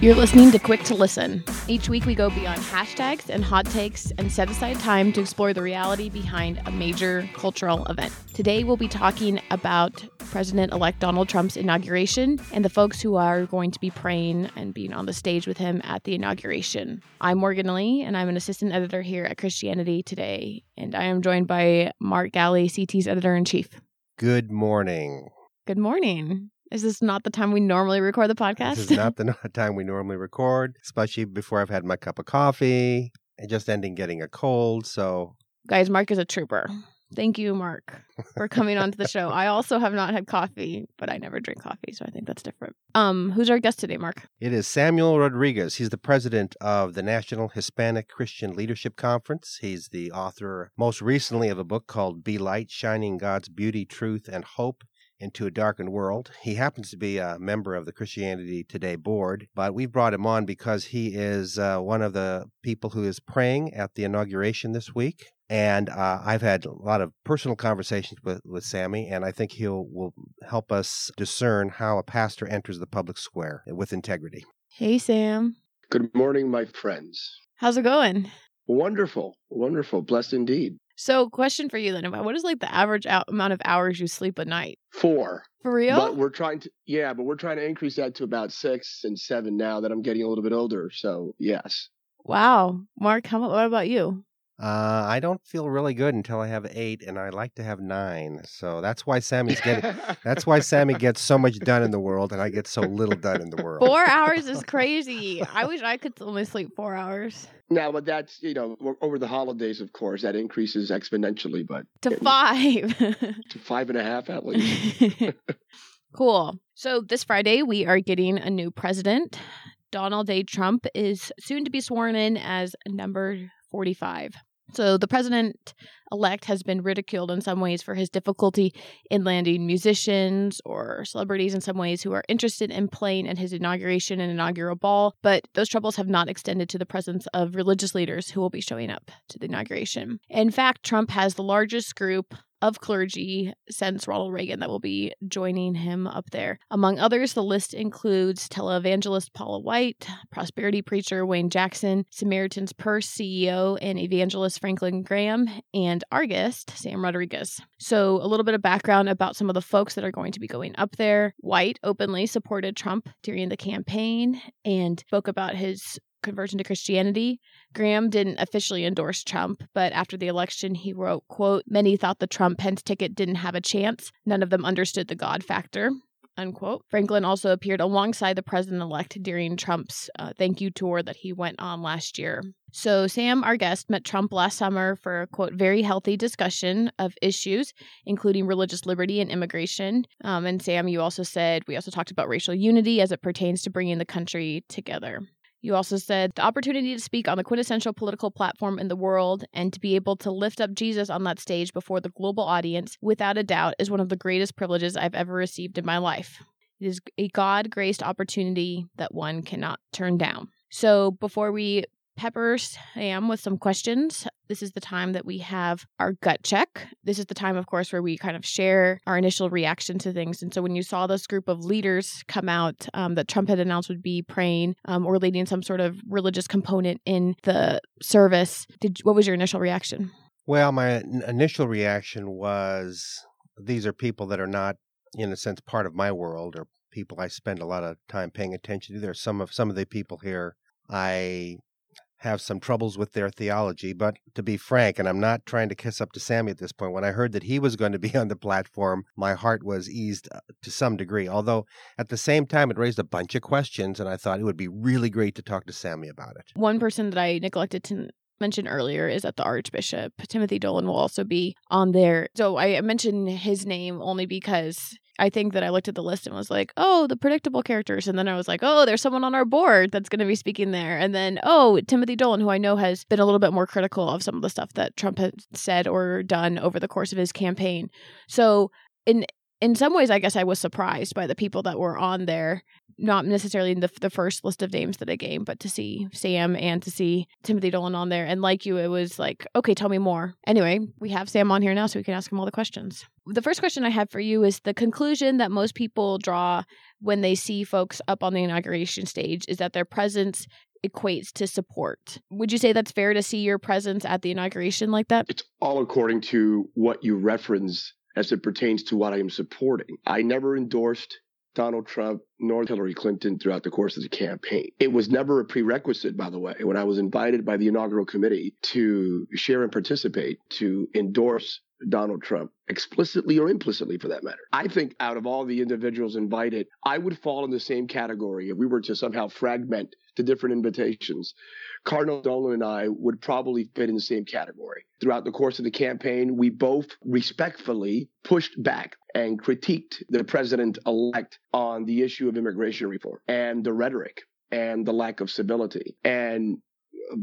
You're listening to Quick to Listen. Each week we go beyond hashtags and hot takes and set aside time to explore the reality behind a major cultural event. Today we'll be talking about President elect Donald Trump's inauguration and the folks who are going to be praying and being on the stage with him at the inauguration. I'm Morgan Lee, and I'm an assistant editor here at Christianity Today, and I am joined by Mark Galli, CT's editor in chief. Good morning. Good morning. Is this not the time we normally record the podcast? This is not the time we normally record, especially before I've had my cup of coffee and just ending getting a cold. So, guys, Mark is a trooper. Thank you, Mark, for coming onto the show. I also have not had coffee, but I never drink coffee, so I think that's different. Um, who's our guest today, Mark? It is Samuel Rodriguez. He's the president of the National Hispanic Christian Leadership Conference. He's the author, most recently, of a book called Be Light, Shining God's Beauty, Truth, and Hope into a darkened world. He happens to be a member of the Christianity Today board, but we've brought him on because he is uh, one of the people who is praying at the inauguration this week. And uh, I've had a lot of personal conversations with, with Sammy, and I think he'll will help us discern how a pastor enters the public square with integrity. Hey, Sam. Good morning, my friends. How's it going? Wonderful, wonderful, blessed indeed. So, question for you then: What is like the average out- amount of hours you sleep a night? Four. For real? But we're trying to, yeah, but we're trying to increase that to about six and seven now that I'm getting a little bit older. So, yes. Wow, Mark, how what about you? Uh, I don't feel really good until I have eight, and I like to have nine. So that's why Sammy's getting. that's why Sammy gets so much done in the world, and I get so little done in the world. Four hours is crazy. I wish I could only sleep four hours. Now, but that's you know over the holidays, of course, that increases exponentially. But to five, to five and a half at least. cool. So this Friday we are getting a new president. Donald J. Trump is soon to be sworn in as number 45. So, the president elect has been ridiculed in some ways for his difficulty in landing musicians or celebrities in some ways who are interested in playing at his inauguration and inaugural ball. But those troubles have not extended to the presence of religious leaders who will be showing up to the inauguration. In fact, Trump has the largest group of clergy since Ronald Reagan that will be joining him up there. Among others, the list includes televangelist Paula White, prosperity preacher Wayne Jackson, Samaritan's Purse CEO and evangelist Franklin Graham, and Argist Sam Rodriguez. So, a little bit of background about some of the folks that are going to be going up there. White openly supported Trump during the campaign and spoke about his conversion to Christianity. Graham didn't officially endorse Trump, but after the election he wrote, quote, "Many thought the Trump Pence ticket didn't have a chance. None of them understood the God factor." Unquote. Franklin also appeared alongside the president elect during Trump's uh, thank you tour that he went on last year. So, Sam, our guest, met Trump last summer for a quote, very healthy discussion of issues, including religious liberty and immigration. Um, and Sam, you also said we also talked about racial unity as it pertains to bringing the country together. You also said the opportunity to speak on the quintessential political platform in the world and to be able to lift up Jesus on that stage before the global audience, without a doubt, is one of the greatest privileges I've ever received in my life. It is a God graced opportunity that one cannot turn down. So, before we pepper Sam with some questions. This is the time that we have our gut check. This is the time, of course, where we kind of share our initial reaction to things. And so when you saw this group of leaders come out um, that Trump had announced would be praying um, or leading some sort of religious component in the service, did what was your initial reaction? Well, my initial reaction was these are people that are not, in a sense, part of my world or people I spend a lot of time paying attention to. There's some of some of the people here I have some troubles with their theology. But to be frank, and I'm not trying to kiss up to Sammy at this point, when I heard that he was going to be on the platform, my heart was eased uh, to some degree. Although at the same time, it raised a bunch of questions, and I thought it would be really great to talk to Sammy about it. One person that I neglected to mentioned earlier is that the Archbishop Timothy Dolan will also be on there. So I mentioned his name only because I think that I looked at the list and was like, oh, the predictable characters. And then I was like, oh, there's someone on our board that's going to be speaking there. And then, oh, Timothy Dolan, who I know has been a little bit more critical of some of the stuff that Trump has said or done over the course of his campaign. So, in in some ways, I guess I was surprised by the people that were on there. Not necessarily in the, the first list of names that I gave, but to see Sam and to see Timothy Dolan on there. And like you, it was like, okay, tell me more. Anyway, we have Sam on here now, so we can ask him all the questions. The first question I have for you is the conclusion that most people draw when they see folks up on the inauguration stage is that their presence equates to support. Would you say that's fair to see your presence at the inauguration like that? It's all according to what you reference as it pertains to what I am supporting. I never endorsed Donald Trump nor Hillary Clinton throughout the course of the campaign. It was never a prerequisite, by the way, when I was invited by the inaugural committee to share and participate to endorse Donald Trump, explicitly or implicitly for that matter. I think out of all the individuals invited, I would fall in the same category if we were to somehow fragment the different invitations. Cardinal Dolan and I would probably fit in the same category. Throughout the course of the campaign, we both respectfully pushed back and critiqued the president elect on the issue of immigration reform and the rhetoric and the lack of civility. And,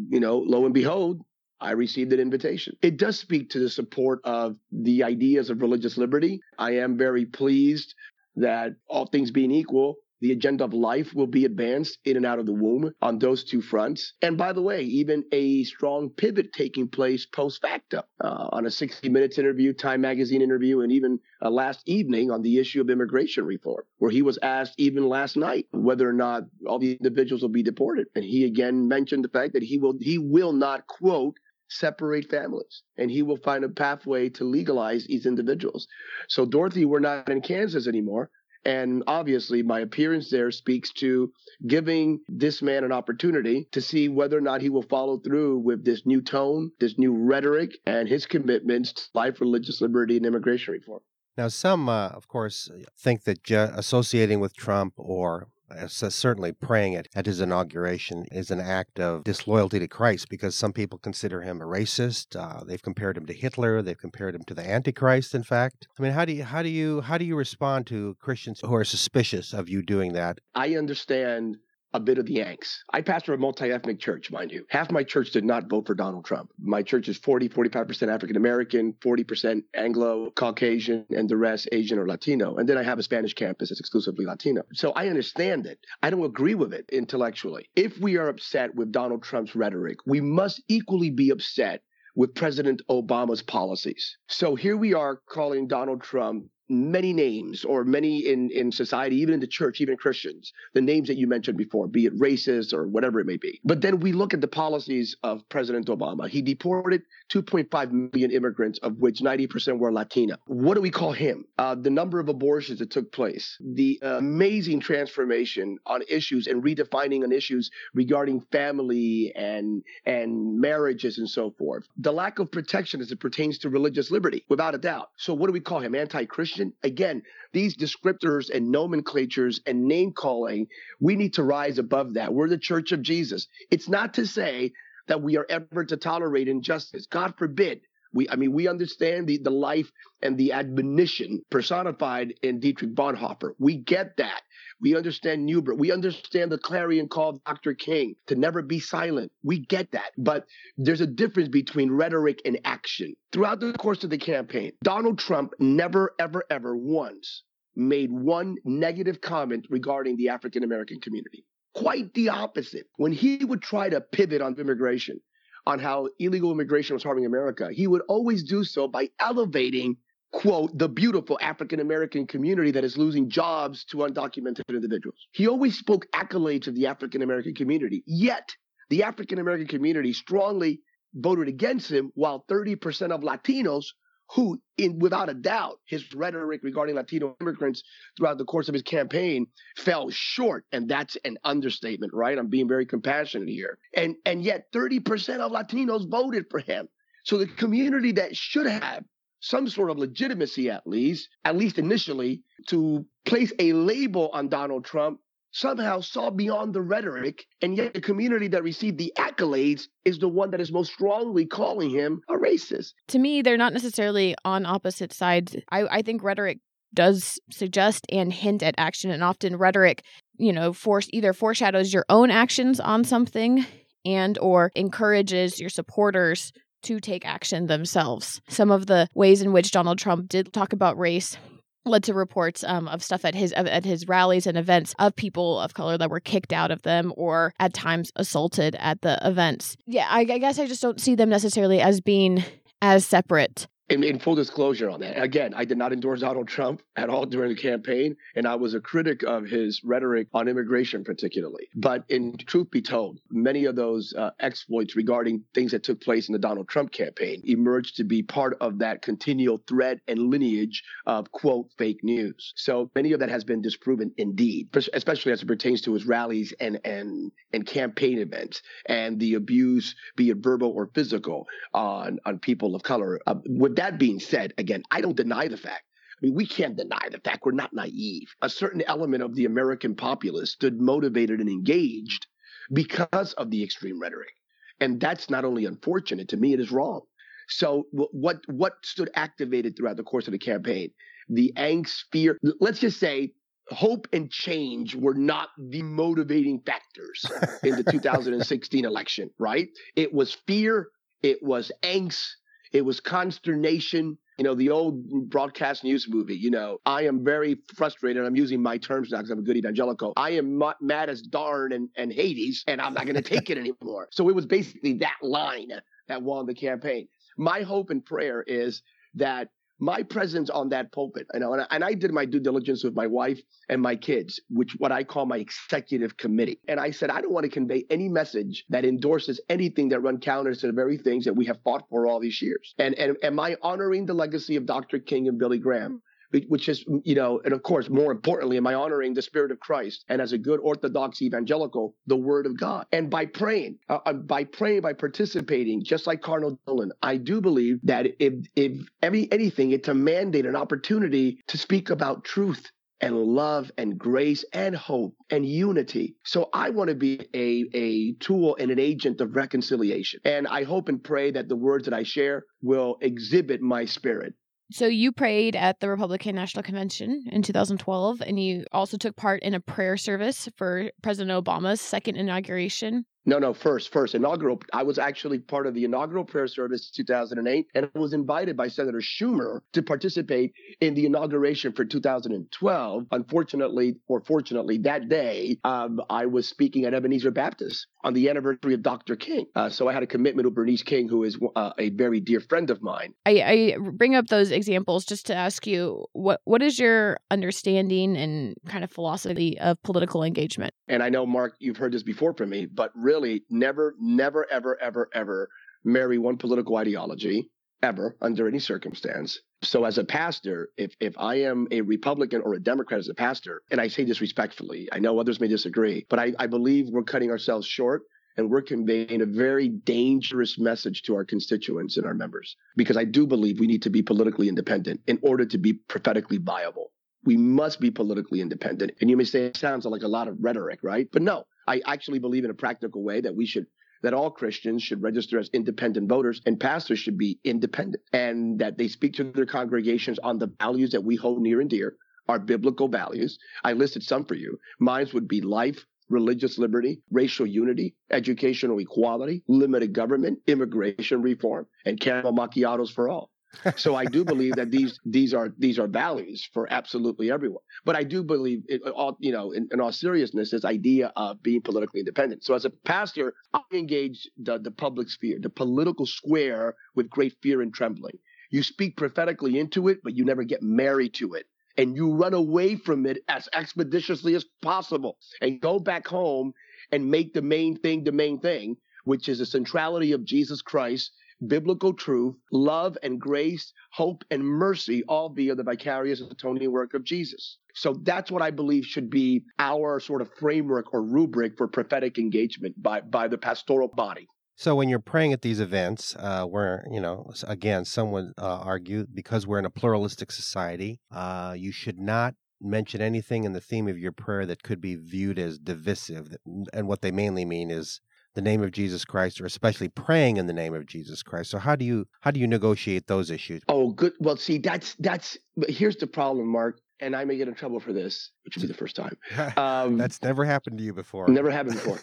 you know, lo and behold, I received an invitation. It does speak to the support of the ideas of religious liberty. I am very pleased that all things being equal, the agenda of life will be advanced in and out of the womb on those two fronts. And by the way, even a strong pivot taking place post facto uh, on a 60 Minutes interview, Time Magazine interview, and even uh, last evening on the issue of immigration reform, where he was asked even last night whether or not all the individuals will be deported. And he again mentioned the fact that he will he will not quote separate families and he will find a pathway to legalize these individuals. So, Dorothy, we're not in Kansas anymore. And obviously, my appearance there speaks to giving this man an opportunity to see whether or not he will follow through with this new tone, this new rhetoric, and his commitments to life, religious liberty, and immigration reform. Now, some, uh, of course, think that ju- associating with Trump or uh, certainly praying at, at his inauguration is an act of disloyalty to Christ because some people consider him a racist. Uh, they've compared him to Hitler. They've compared him to the Antichrist. In fact, I mean, how do you how do you how do you respond to Christians who are suspicious of you doing that? I understand a bit of the angst. I pastor a multi ethnic church, mind you. Half my church did not vote for Donald Trump. My church is 40, 45% African American, 40% Anglo Caucasian, and the rest Asian or Latino. And then I have a Spanish campus that's exclusively Latino. So I understand it. I don't agree with it intellectually. If we are upset with Donald Trump's rhetoric, we must equally be upset with President Obama's policies. So here we are calling Donald Trump many names or many in, in society, even in the church, even Christians, the names that you mentioned before, be it racist or whatever it may be. But then we look at the policies of President Obama. He deported 2.5 million immigrants, of which 90% were Latino. What do we call him? Uh, the number of abortions that took place, the amazing transformation on issues and redefining on issues regarding family and and marriages and so forth. The lack of protection as it pertains to religious liberty, without a doubt. So what do we call him? Anti-Christian? Again, these descriptors and nomenclatures and name calling, we need to rise above that. We're the church of Jesus. It's not to say that we are ever to tolerate injustice. God forbid. We, I mean, we understand the, the life and the admonition personified in Dietrich Bonhoeffer. We get that. We understand Niebuhr. We understand the clarion call of Dr. King to never be silent. We get that. But there's a difference between rhetoric and action. Throughout the course of the campaign, Donald Trump never, ever, ever once made one negative comment regarding the African American community. Quite the opposite. When he would try to pivot on immigration, on how illegal immigration was harming America, he would always do so by elevating, quote, the beautiful African American community that is losing jobs to undocumented individuals. He always spoke accolades of the African American community. Yet, the African American community strongly voted against him, while 30% of Latinos who, in without a doubt, his rhetoric regarding Latino immigrants throughout the course of his campaign fell short, and that's an understatement, right? I'm being very compassionate here, and and yet 30% of Latinos voted for him. So the community that should have some sort of legitimacy, at least, at least initially, to place a label on Donald Trump somehow saw beyond the rhetoric, and yet the community that received the accolades is the one that is most strongly calling him a racist. To me, they're not necessarily on opposite sides. I, I think rhetoric does suggest and hint at action, and often rhetoric, you know, force either foreshadows your own actions on something and or encourages your supporters to take action themselves. Some of the ways in which Donald Trump did talk about race led to reports um, of stuff at his at his rallies and events of people of color that were kicked out of them or at times assaulted at the events. Yeah, I, I guess I just don't see them necessarily as being as separate in, in, full disclosure on that, again, I did not endorse Donald Trump at all during the campaign, and I was a critic of his rhetoric on immigration, particularly. But in truth be told, many of those uh, exploits regarding things that took place in the Donald Trump campaign emerged to be part of that continual thread and lineage of quote fake news. So many of that has been disproven, indeed, especially as it pertains to his rallies and and and campaign events and the abuse, be it verbal or physical, on on people of color. Uh, with that being said, again, I don't deny the fact. I mean, we can't deny the fact we're not naive. A certain element of the American populace stood motivated and engaged because of the extreme rhetoric. And that's not only unfortunate, to me, it is wrong. So what what stood activated throughout the course of the campaign? The angst, fear, let's just say hope and change were not the motivating factors in the 2016 election, right? It was fear, it was angst, it was consternation. You know, the old broadcast news movie, you know, I am very frustrated. I'm using my terms now because I'm a good evangelical. I am mad as darn and, and Hades, and I'm not going to take it anymore. So it was basically that line that won the campaign. My hope and prayer is that my presence on that pulpit, you know, and I, and I did my due diligence with my wife and my kids, which what I call my executive committee. And I said, I don't want to convey any message that endorses anything that run counter to the very things that we have fought for all these years. And, and am I honoring the legacy of Dr. King and Billy Graham? Which is, you know, and of course, more importantly, am I honoring the Spirit of Christ and as a good Orthodox evangelical, the Word of God? And by praying, uh, uh, by praying, by participating, just like Cardinal Dolan, I do believe that if if every anything, it's a mandate, an opportunity to speak about truth and love and grace and hope and unity. So I want to be a, a tool and an agent of reconciliation. And I hope and pray that the words that I share will exhibit my spirit so you prayed at the Republican National Convention in 2012, and you also took part in a prayer service for President Obama's second inauguration. No, no, first, first, inaugural. I was actually part of the inaugural prayer service in 2008, and I was invited by Senator Schumer to participate in the inauguration for 2012. Unfortunately, or fortunately, that day, um, I was speaking at Ebenezer Baptist on the anniversary of Dr. King. Uh, so I had a commitment with Bernice King, who is uh, a very dear friend of mine. I, I bring up those examples just to ask you what what is your understanding and kind of philosophy of political engagement? And I know, Mark, you've heard this before from me, but really, really never, never, ever, ever, ever marry one political ideology ever under any circumstance. So as a pastor, if if I am a Republican or a Democrat as a pastor, and I say this respectfully, I know others may disagree, but I, I believe we're cutting ourselves short and we're conveying a very dangerous message to our constituents and our members. Because I do believe we need to be politically independent in order to be prophetically viable. We must be politically independent. And you may say it sounds like a lot of rhetoric, right? But no, I actually believe in a practical way that we should that all Christians should register as independent voters and pastors should be independent and that they speak to their congregations on the values that we hold near and dear, our biblical values. I listed some for you. Mine would be life, religious liberty, racial unity, educational equality, limited government, immigration reform, and caramel macchiatos for all so I do believe that these these are these are values for absolutely everyone. But I do believe, it, all you know, in, in, all seriousness, this idea of being politically independent. So as a pastor, I engage the the public sphere, the political square, with great fear and trembling. You speak prophetically into it, but you never get married to it. And you run away from it as expeditiously as possible and go back home and make the main thing the main thing, which is the centrality of Jesus Christ biblical truth, love and grace, hope and mercy, all via the vicarious atoning work of Jesus. So that's what I believe should be our sort of framework or rubric for prophetic engagement by, by the pastoral body. So when you're praying at these events, uh, where you know, again, some would uh, argue because we're in a pluralistic society, uh, you should not mention anything in the theme of your prayer that could be viewed as divisive. And what they mainly mean is the name of Jesus Christ or especially praying in the name of Jesus Christ. So how do you how do you negotiate those issues? Oh, good. Well, see, that's that's but here's the problem, Mark and I may get in trouble for this, which will be the first time. Um, That's never happened to you before. Never happened before.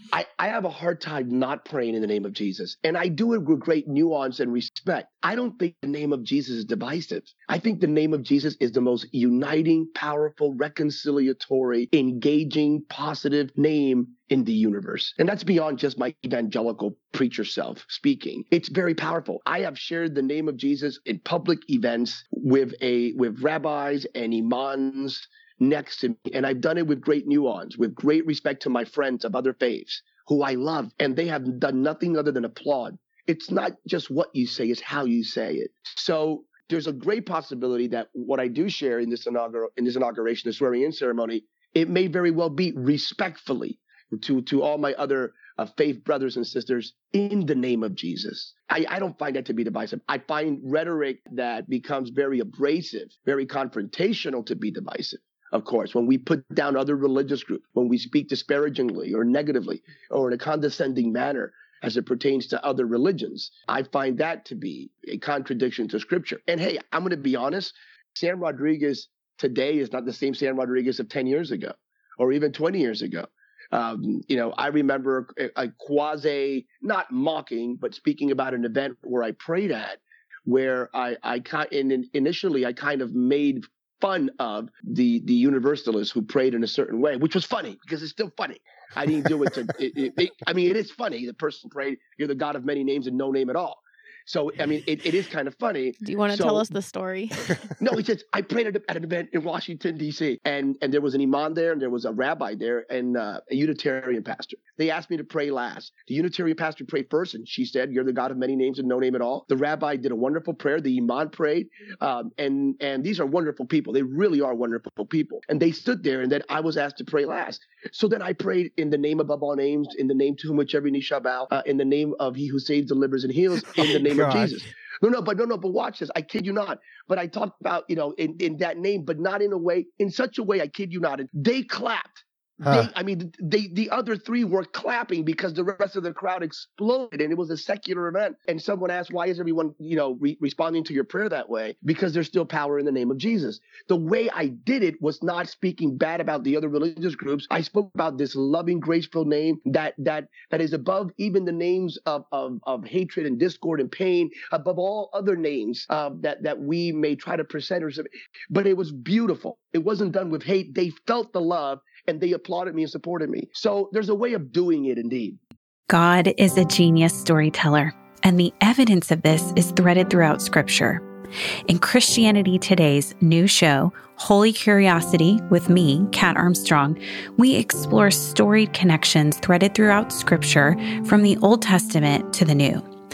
I, I have a hard time not praying in the name of Jesus. And I do it with great nuance and respect. I don't think the name of Jesus is divisive. I think the name of Jesus is the most uniting, powerful, reconciliatory, engaging, positive name in the universe. And that's beyond just my evangelical preacher self speaking. It's very powerful. I have shared the name of Jesus in public events with a with rabbis and imams next to me. And I've done it with great nuance, with great respect to my friends of other faiths who I love, and they have done nothing other than applaud. It's not just what you say, it's how you say it. So there's a great possibility that what I do share in this inaugural in this inauguration, the swearing in ceremony, it may very well be respectfully to to all my other uh, faith brothers and sisters in the name of Jesus. I, I don't find that to be divisive. I find rhetoric that becomes very abrasive, very confrontational to be divisive. Of course, when we put down other religious groups, when we speak disparagingly or negatively or in a condescending manner as it pertains to other religions, I find that to be a contradiction to scripture. And hey, I'm going to be honest, Sam Rodriguez today is not the same Sam Rodriguez of 10 years ago or even 20 years ago. Um, you know, I remember a, a quasi, not mocking, but speaking about an event where I prayed at, where I, I and initially I kind of made fun of the the universalists who prayed in a certain way, which was funny because it's still funny. I didn't do it to. it, it, it, I mean, it is funny. The person prayed, "You're the God of many names and no name at all." So I mean, it, it is kind of funny. Do you want to so, tell us the story? no, he says I prayed at, an event in Washington D.C. and and there was an imam there and there was a rabbi there and uh, a Unitarian pastor. They asked me to pray last. The Unitarian pastor prayed first, and she said, "You're the God of many names and no name at all." The rabbi did a wonderful prayer. The imam prayed, um, and and these are wonderful people. They really are wonderful people. And they stood there, and then I was asked to pray last. So then I prayed in the name above all names, in the name to whom which every knee shall bow, uh, in the name of He who saves, delivers, and heals, in the name name of Jesus. No, no, but no, no, but watch this. I kid you not. But I talked about, you know, in, in that name, but not in a way, in such a way, I kid you not. They clapped They, I mean, they, the other three were clapping because the rest of the crowd exploded, and it was a secular event. And someone asked, "Why is everyone, you know, re- responding to your prayer that way?" Because there's still power in the name of Jesus. The way I did it was not speaking bad about the other religious groups. I spoke about this loving, graceful name that that that is above even the names of of, of hatred and discord and pain, above all other names uh, that that we may try to present or something. But it was beautiful. It wasn't done with hate. They felt the love and they applauded me and supported me. So there's a way of doing it indeed. God is a genius storyteller, and the evidence of this is threaded throughout Scripture. In Christianity Today's new show, Holy Curiosity, with me, Kat Armstrong, we explore storied connections threaded throughout Scripture from the Old Testament to the New.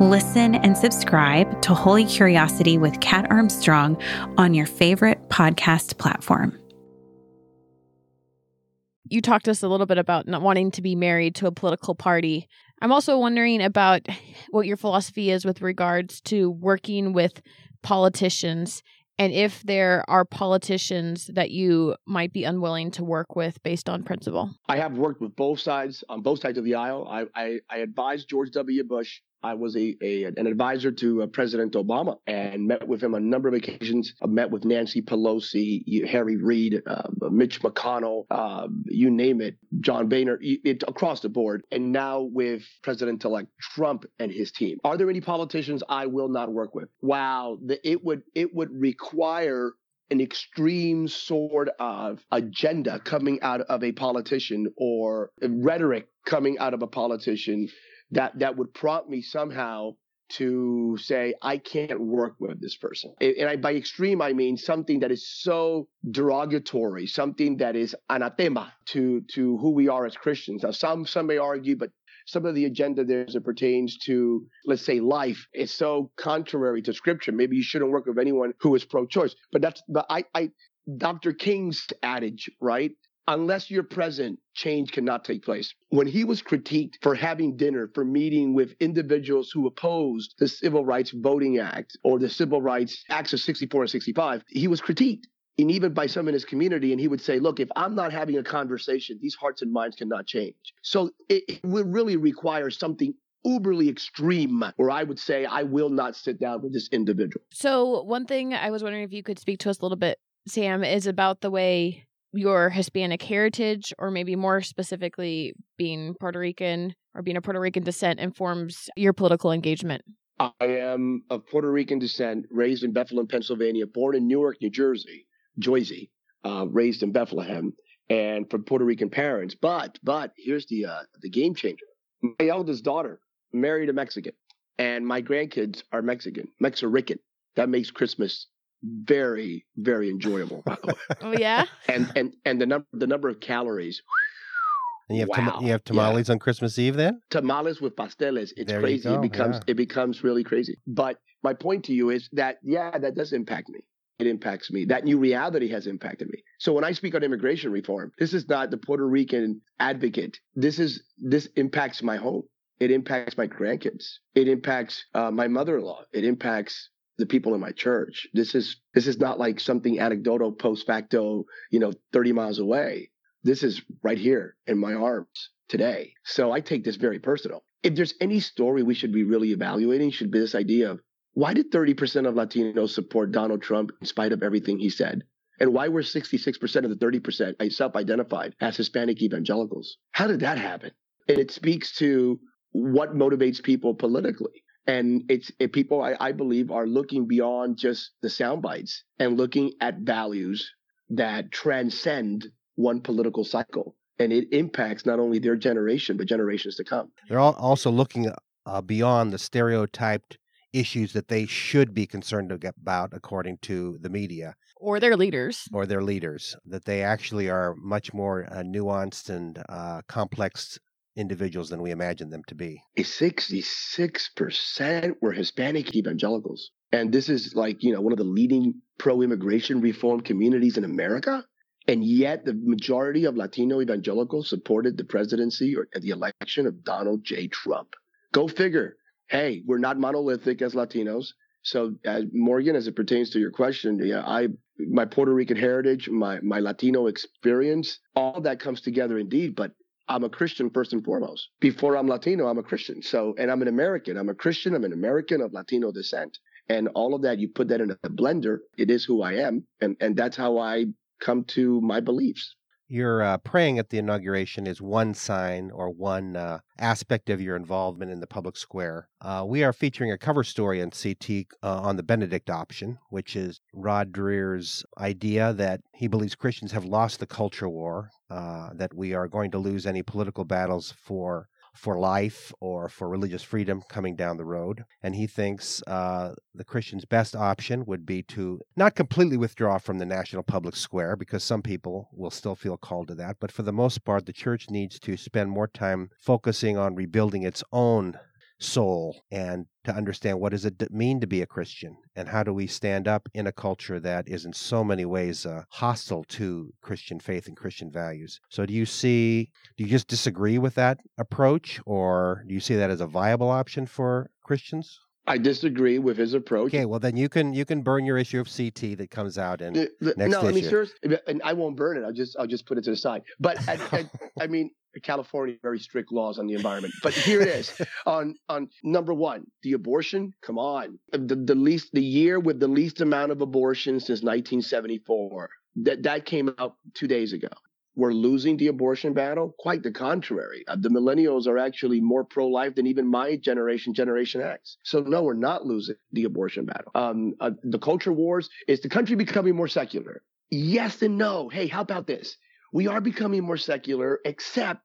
Listen and subscribe to Holy Curiosity with Kat Armstrong on your favorite podcast platform. You talked to us a little bit about not wanting to be married to a political party. I'm also wondering about what your philosophy is with regards to working with politicians and if there are politicians that you might be unwilling to work with based on principle. I have worked with both sides on both sides of the aisle. I, I, I advised George W. Bush I was a, a an advisor to uh, President Obama and met with him on a number of occasions. I met with Nancy Pelosi, Harry Reid, uh, Mitch McConnell, uh, you name it, John Boehner, it, across the board. And now with President-elect Trump and his team. Are there any politicians I will not work with? Wow, the, it would it would require an extreme sort of agenda coming out of a politician or rhetoric coming out of a politician that that would prompt me somehow to say I can't work with this person. And I, by extreme, I mean something that is so derogatory, something that is anathema to to who we are as Christians. Now, some some may argue, but some of the agenda there as it pertains to, let's say, life is so contrary to scripture. Maybe you shouldn't work with anyone who is pro-choice. But that's but I, I Dr. King's adage, right? Unless you're present, change cannot take place. When he was critiqued for having dinner, for meeting with individuals who opposed the Civil Rights Voting Act or the Civil Rights Acts of 64 and 65, he was critiqued and even by some in his community. And he would say, look, if I'm not having a conversation, these hearts and minds cannot change. So it, would really require something uberly extreme where I would say I will not sit down with this individual. So one thing I was wondering if you could speak to us a little bit, Sam, is about the way your Hispanic heritage, or maybe more specifically being Puerto Rican or being a Puerto Rican descent, informs your political engagement. I am of Puerto Rican descent, raised in Bethlehem, Pennsylvania, born in Newark, New Jersey. Joyzy, uh, raised in Bethlehem, and from Puerto Rican parents. But but here's the uh, the game changer. My eldest daughter married a Mexican, and my grandkids are Mexican, Mexican. That makes Christmas very very enjoyable. By the way. oh yeah. And and and the number the number of calories. And you have wow. tam- you have tamales yeah. on Christmas Eve then? Tamales with pasteles. It's there crazy. It becomes yeah. it becomes really crazy. But my point to you is that yeah, that does impact me it impacts me. That new reality has impacted me. So when I speak on immigration reform, this is not the Puerto Rican advocate. This is this impacts my home. It impacts my grandkids. It impacts uh, my mother-in-law. It impacts the people in my church. This is this is not like something anecdotal post facto, you know, 30 miles away. This is right here in my arms today. So I take this very personal. If there's any story we should be really evaluating, should be this idea of why did 30% of Latinos support Donald Trump in spite of everything he said? And why were 66% of the 30% self identified as Hispanic evangelicals? How did that happen? And it speaks to what motivates people politically. And it's it, people, I, I believe, are looking beyond just the sound bites and looking at values that transcend one political cycle. And it impacts not only their generation, but generations to come. They're all also looking uh, beyond the stereotyped issues that they should be concerned about according to the media or their leaders or their leaders that they actually are much more uh, nuanced and uh, complex individuals than we imagine them to be. 66% were hispanic evangelicals. And this is like you know one of the leading pro-immigration reform communities in america. And yet the majority of latino evangelicals supported the presidency or the election of donald j. Trump. Go figure. Hey, we're not monolithic as Latinos. So, as Morgan, as it pertains to your question, yeah, I my Puerto Rican heritage, my my Latino experience, all that comes together indeed. But I'm a Christian first and foremost. Before I'm Latino, I'm a Christian. So, and I'm an American. I'm a Christian. I'm an American of Latino descent. And all of that, you put that in a blender. It is who I am, and and that's how I come to my beliefs your uh, praying at the inauguration is one sign or one uh, aspect of your involvement in the public square. Uh, we are featuring a cover story on CT uh, on the Benedict option, which is Rod Dreher's idea that he believes Christians have lost the culture war, uh, that we are going to lose any political battles for for life or for religious freedom coming down the road. And he thinks uh, the Christian's best option would be to not completely withdraw from the national public square, because some people will still feel called to that. But for the most part, the church needs to spend more time focusing on rebuilding its own soul and to understand what does it mean to be a Christian and how do we stand up in a culture that is in so many ways uh, hostile to Christian faith and Christian values. So do you see do you just disagree with that approach or do you see that as a viable option for Christians? I disagree with his approach. Okay, well then you can you can burn your issue of CT that comes out in the, the, next no, issue. I mean seriously, and I won't burn it. I'll just I'll just put it to the side. But I, I, I mean, California very strict laws on the environment. But here it is on on number one, the abortion. Come on, the, the least the year with the least amount of abortions since 1974. That that came out two days ago. We're losing the abortion battle. Quite the contrary. Uh, the millennials are actually more pro-life than even my generation, Generation X. So no, we're not losing the abortion battle. Um, uh, the culture wars is the country becoming more secular. Yes and no. Hey, how about this? We are becoming more secular, except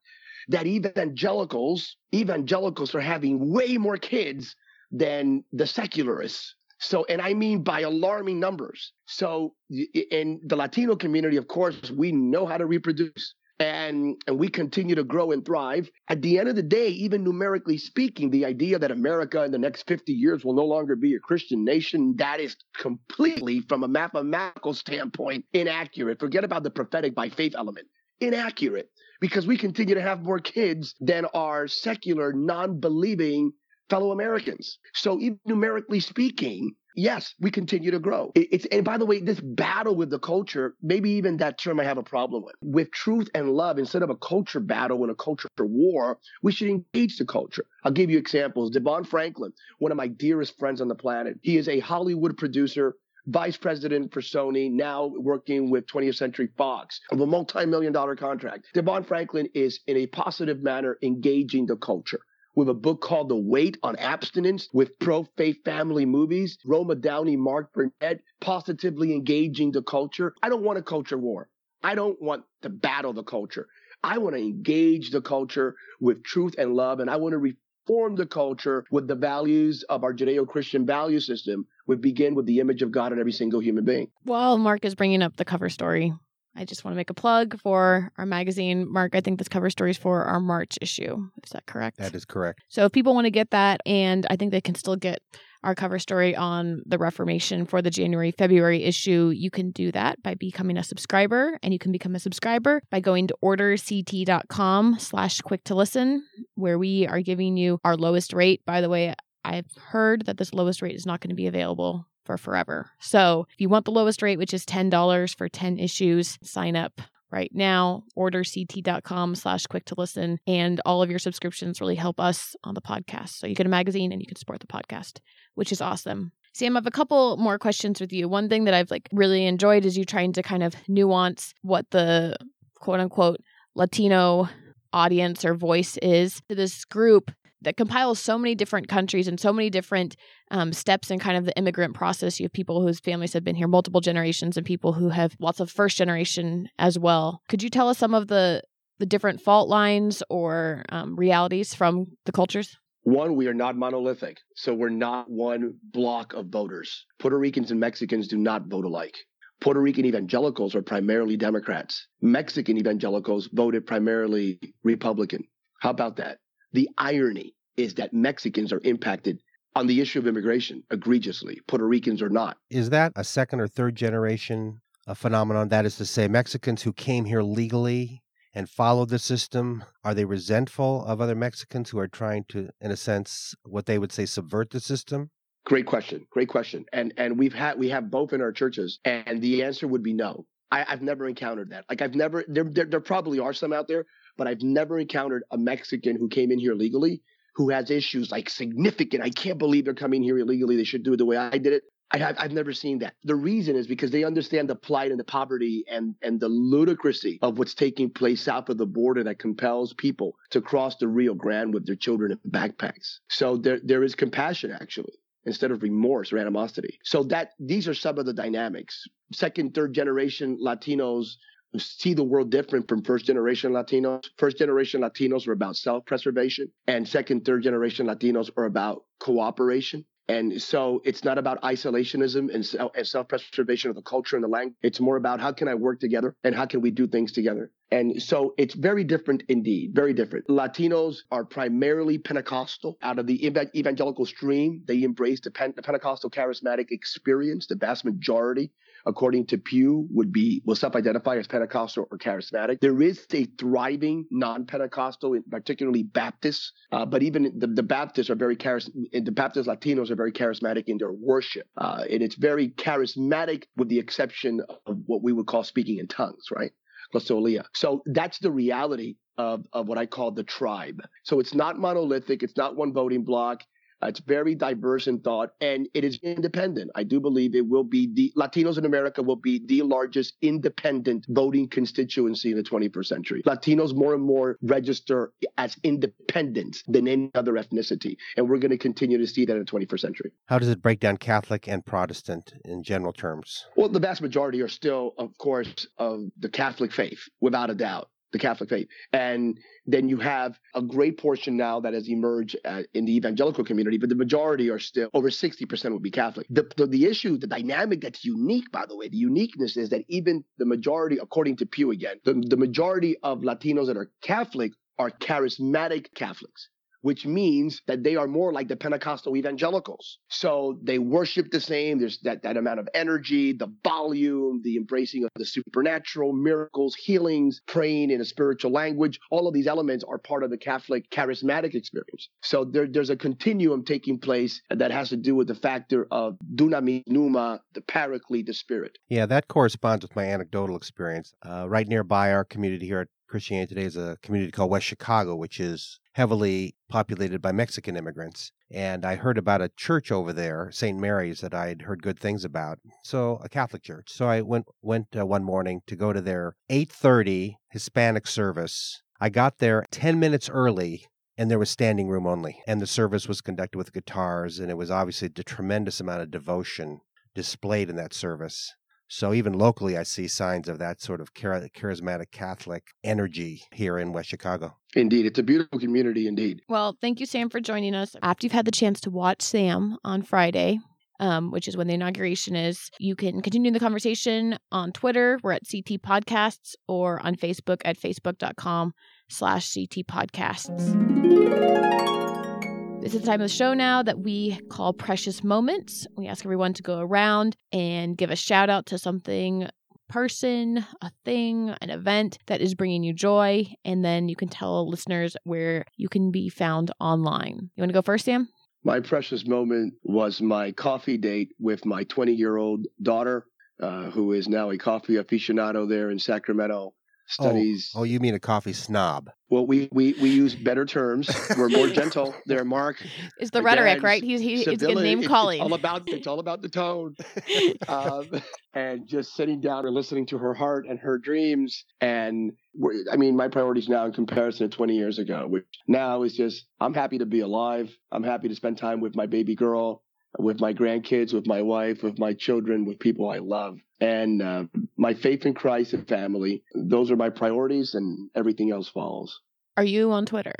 that evangelicals, evangelicals are having way more kids than the secularists. So, and I mean by alarming numbers. So, in the Latino community, of course, we know how to reproduce. and and we continue to grow and thrive at the end of the day even numerically speaking the idea that america in the next 50 years will no longer be a christian nation that is completely from a mathematical standpoint inaccurate forget about the prophetic by faith element inaccurate because we continue to have more kids than our secular non-believing fellow americans so even numerically speaking yes, we continue to grow. It's and by the way, this battle with the culture, maybe even that term I have a problem with. With truth and love, instead of a culture battle and a culture war, we should engage the culture. I'll give you examples. DeVon Franklin, one of my dearest friends on the planet, he is a Hollywood producer. Vice president for Sony, now working with 20th Century Fox of a multi million dollar contract. DeVon Franklin is, in a positive manner, engaging the culture with a book called The Wait on Abstinence with pro faith family movies. Roma Downey, Mark Burnett, positively engaging the culture. I don't want a culture war. I don't want to battle the culture. I want to engage the culture with truth and love, and I want to reform the culture with the values of our Judeo Christian value system. We begin with the image of God in every single human being. While Mark is bringing up the cover story, I just want to make a plug for our magazine. Mark, I think this cover story is for our March issue. Is that correct? That is correct. So if people want to get that, and I think they can still get our cover story on the Reformation for the January February issue, you can do that by becoming a subscriber. And you can become a subscriber by going to orderct.com slash quick to listen, where we are giving you our lowest rate. By the way, I've heard that this lowest rate is not going to be available for forever. So if you want the lowest rate, which is $10 for 10 issues, sign up right now. Order ct.com slash quick to listen. And all of your subscriptions really help us on the podcast. So you get a magazine and you can support the podcast, which is awesome. Sam, I have a couple more questions with you. One thing that I've like really enjoyed is you trying to kind of nuance what the quote unquote Latino audience or voice is to this group that compiles so many different countries and so many different um, steps in kind of the immigrant process. You have people whose families have been here multiple generations and people who have lots of first generation as well. Could you tell us some of the the different fault lines or um, realities from the cultures? One, we are not monolithic. So we're not one block of voters. Puerto Ricans and Mexicans do not vote alike. Puerto Rican evangelicals are primarily Democrats. Mexican evangelicals voted primarily Republican. How about that? The irony is that Mexicans are impacted on the issue of immigration egregiously. Puerto Ricans are not. Is that a second or third generation a phenomenon? That is to say, Mexicans who came here legally and followed the system, are they resentful of other Mexicans who are trying to, in a sense, what they would say, subvert the system? Great question. Great question. And and we've had we have both in our churches, and the answer would be no. I, have never encountered that. Like I've never there, there there probably are some out there, but I've never encountered a Mexican who came in here legally who has issues like significant. I can't believe they're coming here illegally. They should do it the way I did it. I have, I've never seen that. The reason is because they understand the plight and the poverty and, and the ludicrousy of what's taking place south of the border that compels people to cross the Rio Grande with their children in backpacks. So there, there is compassion actually instead of remorse or animosity. So that these are some of the dynamics. Second, third generation Latinos see the world different from first generation Latinos. First generation Latinos are about self preservation, and second, third generation Latinos are about cooperation. And so it's not about isolationism and self preservation of the culture and the language. It's more about how can I work together and how can we do things together. And so it's very different indeed, very different. Latinos are primarily Pentecostal. Out of the evangelical stream, they embrace the, Pentecostal charismatic experience, the vast majority according to Pew, would be will self-identify as Pentecostal or charismatic. There is a thriving non-Pentecostal, particularly Baptists, uh, but even the, the Baptists are very charismatic. The Baptist Latinos are very charismatic in their worship, uh, and it's very charismatic, with the exception of what we would call speaking in tongues, right? Glossolalia. So that's the reality of, of what I call the tribe. So it's not monolithic. It's not one voting block. Uh, it's very diverse in thought and it is independent. I do believe it will be the Latinos in America will be the largest independent voting constituency in the 21st century. Latinos more and more register as independent than any other ethnicity. And we're going to continue to see that in the 21st century. How does it break down Catholic and Protestant in general terms? Well, the vast majority are still, of course, of the Catholic faith, without a doubt the Catholic faith. And then you have a great portion now that has emerged uh, in the evangelical community, but the majority are still over 60% would be Catholic. The, the, the issue, the dynamic that's unique, by the way, the uniqueness is that even the majority, according to Pew again, the, the majority of Latinos that are Catholic are charismatic Catholics which means that they are more like the Pentecostal evangelicals. So they worship the same. There's that, that amount of energy, the volume, the embracing of the supernatural, miracles, healings, praying in a spiritual language. All of these elements are part of the Catholic charismatic experience. So there, there's a continuum taking place that has to do with the factor of dunamis, pneuma, the paraclete, the spirit. Yeah, that corresponds with my anecdotal experience. Uh, right nearby our community here at Christianity Today is a community called West Chicago, which is heavily populated by Mexican immigrants. And I heard about a church over there, St. Mary's, that I'd heard good things about. So a Catholic church. So I went went uh, one morning to go to their 8:30 Hispanic service. I got there 10 minutes early and there was standing room only. And the service was conducted with guitars and it was obviously a tremendous amount of devotion displayed in that service. So even locally, I see signs of that sort of charismatic Catholic energy here in West Chicago. Indeed, it's a beautiful community indeed. Well, thank you, Sam, for joining us. After you've had the chance to watch Sam on Friday, um, which is when the inauguration is. You can continue the conversation on Twitter. We're at CT Podcasts or on Facebook at facebook.com slash CT Podcasts. This is the time of the show now that we call Precious Moments. We ask everyone to go around and give a shout out to something person, a thing, an event that is bringing you joy. And then you can tell listeners where you can be found online. You want to go first, Sam? My precious moment was my coffee date with my 20 year old daughter, uh, who is now a coffee aficionado there in Sacramento studies. Oh, oh, you mean a coffee snob? Well, we we, we use better terms. We're more gentle there, Mark. It's the Again, rhetoric, right? He's he's, he's name calling. It's all about it's all about the tone, um, and just sitting down and listening to her heart and her dreams. And I mean, my priorities now in comparison to 20 years ago, which now is just I'm happy to be alive. I'm happy to spend time with my baby girl with my grandkids, with my wife, with my children, with people I love. And uh, my faith in Christ and family, those are my priorities, and everything else follows. Are you on Twitter?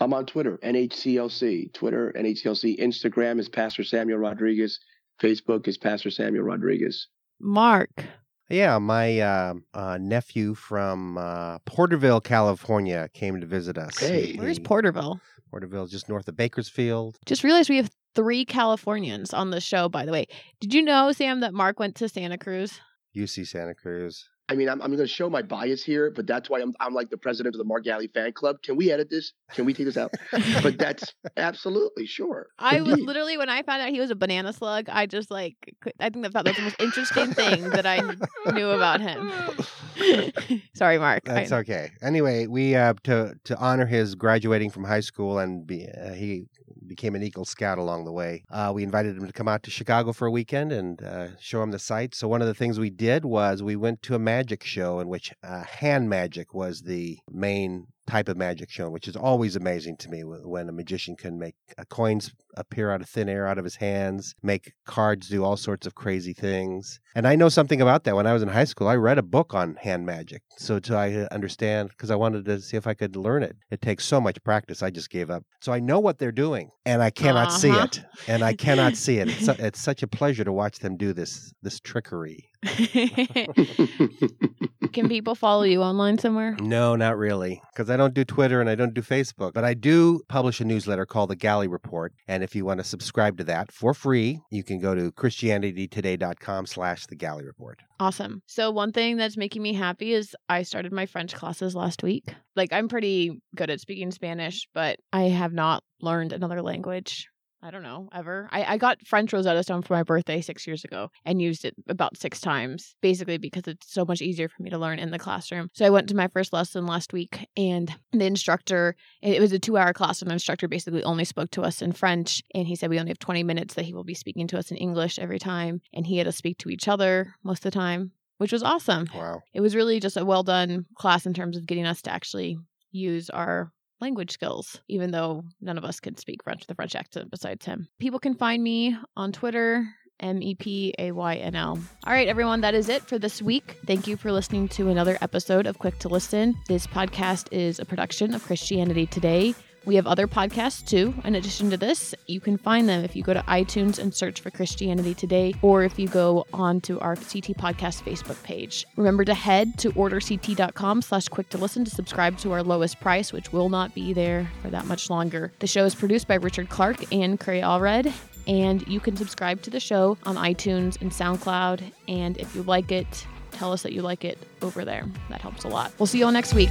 I'm on Twitter, NHCLC. Twitter, NHCLC. Instagram is Pastor Samuel Rodriguez. Facebook is Pastor Samuel Rodriguez. Mark. Yeah, my uh, uh, nephew from uh, Porterville, California, came to visit us. Hey, where's Porterville? Porterville, just north of Bakersfield. Just realized we have three Californians on the show, by the way. Did you know, Sam, that Mark went to Santa Cruz? UC Santa Cruz. I mean, I'm, I'm going to show my bias here, but that's why I'm, I'm like the president of the Mark Galli fan club. Can we edit this? Can we take this out? but that's absolutely sure. I Indeed. was literally, when I found out he was a banana slug, I just like, I think that that was the most interesting thing that I knew about him. Sorry, Mark. That's okay. Anyway, we, uh, to, to honor his graduating from high school and be, uh, he became an Eagle Scout along the way. Uh, we invited him to come out to Chicago for a weekend and uh, show him the sights. So one of the things we did was we went to a magic show in which uh, hand magic was the main type of magic shown, which is always amazing to me when a magician can make uh, coins appear out of thin air out of his hands, make cards do all sorts of crazy things. And I know something about that. When I was in high school, I read a book on hand magic. So to I understand, because I wanted to see if I could learn it. It takes so much practice, I just gave up. So I know what they're doing, and I cannot uh-huh. see it. And I cannot see it. It's, it's such a pleasure to watch them do this this trickery. Can people follow you online somewhere? No, not really, because I don't do Twitter and I don't do Facebook. But I do publish a newsletter called the Galli Report, and if you want to subscribe to that for free, you can go to christianitytoday.com slash the Galli Report. Awesome. So one thing that's making me happy is I started my French classes last week. Like I'm pretty good at speaking Spanish, but I have not learned another language I don't know, ever. I, I got French Rosetta Stone for my birthday six years ago and used it about six times, basically because it's so much easier for me to learn in the classroom. So I went to my first lesson last week and the instructor, it was a two hour class, and the instructor basically only spoke to us in French. And he said we only have 20 minutes that he will be speaking to us in English every time. And he had to speak to each other most of the time, which was awesome. Wow. It was really just a well done class in terms of getting us to actually use our language skills, even though none of us could speak French with a French accent besides him. People can find me on Twitter M E P A Y N L. All right, everyone, that is it for this week. Thank you for listening to another episode of Quick to Listen. This podcast is a production of Christianity Today. We have other podcasts too. In addition to this, you can find them if you go to iTunes and search for Christianity Today, or if you go on to our CT Podcast Facebook page. Remember to head to orderct.com slash quick to listen to subscribe to our lowest price, which will not be there for that much longer. The show is produced by Richard Clark and Cray Allred, and you can subscribe to the show on iTunes and SoundCloud. And if you like it, tell us that you like it over there. That helps a lot. We'll see you all next week.